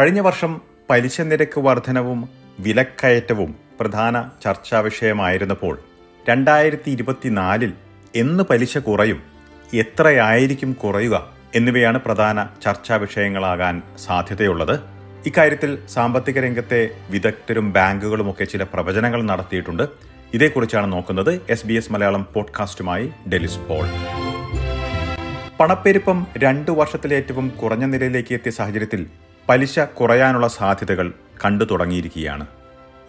കഴിഞ്ഞ വർഷം പലിശ നിരക്ക് വർധനവും വിലക്കയറ്റവും പ്രധാന ചർച്ചാ വിഷയമായിരുന്നപ്പോൾ രണ്ടായിരത്തി ഇരുപത്തിനാലിൽ എന്ന് പലിശ കുറയും എത്രയായിരിക്കും കുറയുക എന്നിവയാണ് പ്രധാന ചർച്ചാ വിഷയങ്ങളാകാൻ സാധ്യതയുള്ളത്. ഇക്കാര്യത്തിൽ സാമ്പത്തിക രംഗത്തെ വിദഗ്ധരും ബാങ്കുകളുമൊക്കെ ചില പ്രവചനങ്ങൾ നടത്തിയിട്ടുണ്ട്. ഇതേക്കുറിച്ചാണ് നോക്കുന്നത് എസ് ബി എസ് മലയാളം പോഡ്കാസ്റ്റുമായി ഡെലിസ് പോൾ. പണപ്പെരുപ്പം രണ്ടു വർഷത്തിലേറ്റവും കുറഞ്ഞ നിലയിലേക്ക് എത്തിയ സാഹചര്യത്തിൽ പലിശ കുറയാനുള്ള സാധ്യതകൾ കണ്ടു തുടങ്ങിയിരിക്കുകയാണ്.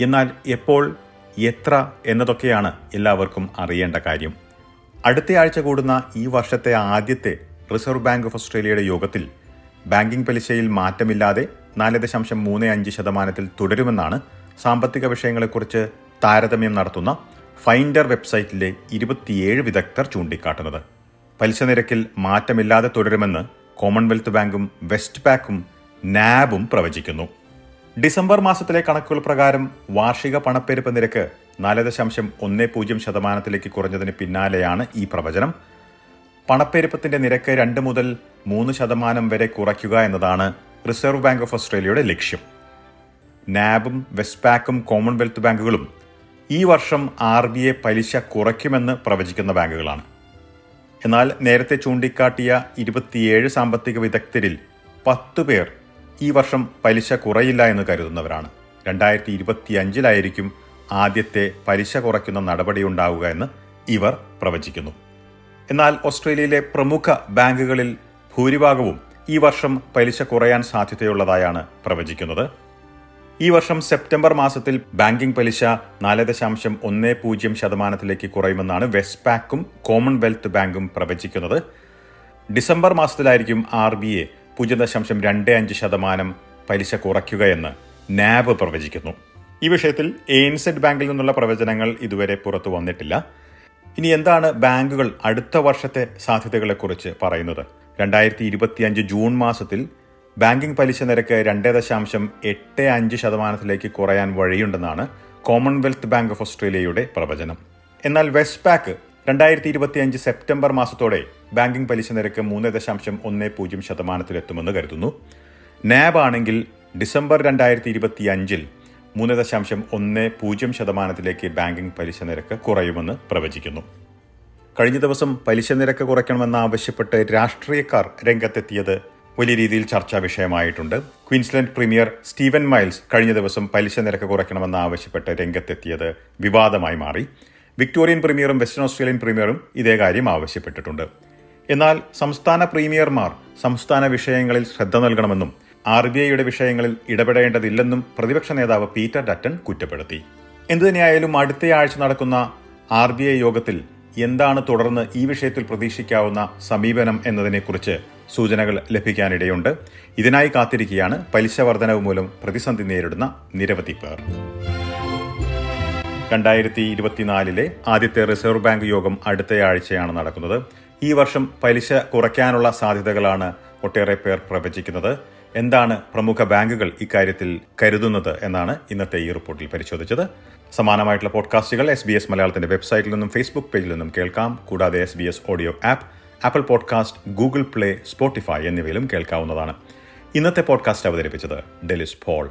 എന്നാൽ എപ്പോൾ എത്ര എന്നതൊക്കെയാണ് എല്ലാവർക്കും അറിയേണ്ട കാര്യം. അടുത്ത ആഴ്ച കൂടുന്ന ഈ വർഷത്തെ ആദ്യത്തെ റിസർവ് ബാങ്ക് ഓഫ് ഓസ്ട്രേലിയയുടെ യോഗത്തിൽ ബാങ്കിംഗ് പലിശയിൽ മാറ്റമില്ലാതെ നാല് ദശാംശം മൂന്ന് അഞ്ച് ശതമാനത്തിൽ തുടരുമെന്നാണ് സാമ്പത്തിക വിഷയങ്ങളെക്കുറിച്ച് താരതമ്യം നടത്തുന്ന ഫൈൻഡർ വെബ്സൈറ്റിലെ ഇരുപത്തിയേഴ് വിദഗ്ധർ ചൂണ്ടിക്കാട്ടുന്നത്. പലിശ നിരക്കിൽ മാറ്റമില്ലാതെ തുടരുമെന്ന് കോമൺവെൽത്ത് ബാങ്കും വെസ്റ്റ് നാബും പ്രവചിക്കുന്നു. ഡിസംബർ മാസത്തിലെ കണക്കുകൾ പ്രകാരം വാർഷിക പണപ്പെരുപ്പ് നിരക്ക് നാല് ദശാംശം ഒന്ന് പൂജ്യം ശതമാനത്തിലേക്ക് കുറഞ്ഞതിന് പിന്നാലെയാണ് ഈ പ്രവചനം. പണപ്പെരുപ്പത്തിന്റെ നിരക്ക് രണ്ട് മുതൽ മൂന്ന് ശതമാനം വരെ കുറയ്ക്കുക എന്നതാണ് റിസർവ് ബാങ്ക് ഓഫ് ഓസ്ട്രേലിയയുടെ ലക്ഷ്യം. നാബും വെസ്റ്റ്പാക്കും കോമൺവെൽത്ത് ബാങ്കുകളും ഈ വർഷം ആർ ബി ഐ പലിശ കുറയ്ക്കുമെന്ന് പ്രവചിക്കുന്ന ബാങ്കുകളാണ്. എന്നാൽ നേരത്തെ ചൂണ്ടിക്കാട്ടിയ ഇരുപത്തിയേഴ് സാമ്പത്തിക വിദഗ്ധരിൽ പത്ത് പേർ ഈ വർഷം പലിശ കുറയില്ല എന്ന് കരുതുന്നവരാണ്. രണ്ടായിരത്തി ഇരുപത്തിയഞ്ചിലായിരിക്കും ആദ്യത്തെ പലിശ കുറയ്ക്കുന്ന നടപടിയുണ്ടാവുക എന്ന് ഇവർ പ്രവചിക്കുന്നു. എന്നാൽ ഓസ്ട്രേലിയയിലെ പ്രമുഖ ബാങ്കുകളിൽ ഭൂരിഭാഗവും ഈ വർഷം പലിശ കുറയാൻ സാധ്യതയുള്ളതായാണ് പ്രവചിക്കുന്നത്. ഈ വർഷം സെപ്റ്റംബർ മാസത്തിൽ ബാങ്കിംഗ് പലിശ നാല് ദശാംശം ഒന്ന് പൂജ്യം ശതമാനത്തിലേക്ക് കുറയുമെന്നാണ് വെസ്റ്റ്പാക്കും കോമൺവെൽത്ത് ബാങ്കും പ്രവചിക്കുന്നത്. ഡിസംബർ മാസത്തിലായിരിക്കും ആർ ബി എ പൂജ്യം ദശാംശം രണ്ട് അഞ്ച് ശതമാനം പലിശ കുറയ്ക്കുകയെന്ന് നാബ് പ്രവചിക്കുന്നു. ഈ വിഷയത്തിൽ എയിൻസെഡ് ബാങ്കിൽ നിന്നുള്ള പ്രവചനങ്ങൾ ഇതുവരെ പുറത്തു വന്നിട്ടില്ല. ഇനി എന്താണ് ബാങ്കുകൾ അടുത്ത വർഷത്തെ സാധ്യതകളെക്കുറിച്ച് പറയുന്നത്? രണ്ടായിരത്തി ഇരുപത്തിയഞ്ച് ജൂൺ മാസത്തിൽ ബാങ്കിംഗ് പലിശ നിരക്ക് രണ്ട് ദശാംശം എട്ട് അഞ്ച് ശതമാനത്തിലേക്ക് കുറയാൻ വഴിയുണ്ടെന്നാണ് കോമൺവെൽത്ത് ബാങ്ക് ഓഫ് ഓസ്ട്രേലിയയുടെ പ്രവചനം. എന്നാൽ വെസ്റ്റ് പാക്ക് രണ്ടായിരത്തി ഇരുപത്തിയഞ്ച് സെപ്റ്റംബർ മാസത്തോടെ ബാങ്കിംഗ് പലിശ നിരക്ക് മൂന്ന് ദശാംശം ഒന്ന് പൂജ്യം ശതമാനത്തിലെത്തുമെന്ന് കരുതുന്നു. നാബ് ആണെങ്കിൽ ഡിസംബർ രണ്ടായിരത്തി ഇരുപത്തി അഞ്ചിൽ മൂന്ന് ദശാംശം ഒന്ന് പൂജ്യം ശതമാനത്തിലേക്ക് ബാങ്കിംഗ് പലിശ നിരക്ക് കുറയുമെന്ന് പ്രവചിക്കുന്നു. കഴിഞ്ഞ ദിവസം പലിശ നിരക്ക് കുറയ്ക്കണമെന്ന് ആവശ്യപ്പെട്ട് രാഷ്ട്രീയക്കാർ രംഗത്തെത്തിയത് വലിയ രീതിയിൽ ചർച്ചാ വിഷയമായിട്ടുണ്ട്. ക്വീൻസ്ലൻഡ് പ്രീമിയർ സ്റ്റീവൻ മൈൽസ് കഴിഞ്ഞ ദിവസം പലിശ നിരക്ക് കുറയ്ക്കണമെന്ന് ആവശ്യപ്പെട്ട് രംഗത്തെത്തിയത് വിവാദമായി മാറി. വിക്ടോറിയൻ പ്രീമിയറും വെസ്റ്റേൺ ഓസ്ട്രേലിയൻ പ്രീമിയറും ഇതേ കാര്യം ആവശ്യപ്പെട്ടിട്ടുണ്ട്. എന്നാൽ സംസ്ഥാന പ്രീമിയർമാർ സംസ്ഥാന വിഷയങ്ങളിൽ ശ്രദ്ധ നൽകണമെന്നും ആർ ബി ഐയുടെ വിഷയങ്ങളിൽ ഇടപെടേണ്ടതില്ലെന്നും പ്രതിപക്ഷ നേതാവ് പീറ്റർ ഡറ്റൺ കുറ്റപ്പെടുത്തി. എന്തുതന്നെയായാലും അടുത്തയാഴ്ച നടക്കുന്ന ആർ ബി ഐ യോഗത്തിൽ എന്താണ് തുടർന്ന് ഈ വിഷയത്തിൽ പ്രതീക്ഷിക്കാവുന്ന സമീപനം എന്നതിനെക്കുറിച്ച് സൂചനകൾ ലഭിക്കാനിടയുണ്ട്. ഇതിനായി കാത്തിരിക്കുകയാണ് പലിശ വർധനവ് മൂലം പ്രതിസന്ധി നേരിടുന്ന നിരവധി പേർ. രണ്ടായിരത്തി ഇരുപത്തിനാലിലെ ആദ്യത്തെ റിസർവ് ബാങ്ക് യോഗം അടുത്തയാഴ്ചയാണ് നടക്കുന്നത്. ഈ വർഷം പലിശ കുറയ്ക്കാനുള്ള സാധ്യതകളാണ് ഒട്ടേറെ പേർ പ്രവചിക്കുന്നത്. എന്താണ് പ്രമുഖ ബാങ്കുകൾ ഇക്കാര്യത്തിൽ കരുതുന്നത് എന്നാണ് ഇന്നത്തെ ഈ റിപ്പോർട്ടിൽ പരിശോധിച്ചത്. സമാനമായിട്ടുള്ള പോഡ്കാസ്റ്റുകൾ എസ് ബി എസ് മലയാളത്തിന്റെ വെബ്സൈറ്റിൽ നിന്നും ഫേസ്ബുക്ക് പേജിൽ നിന്നും കേൾക്കാം. കൂടാതെ S B S audio app Apple podcast Google Play Spotify എന്നിവയിലും കേൾക്കാവുന്നതാണ്. ഇന്നത്തെ പോഡ്കാസ്റ്റ് അവതരിപ്പിച്ചത് ഡെലിസ് പോൾ.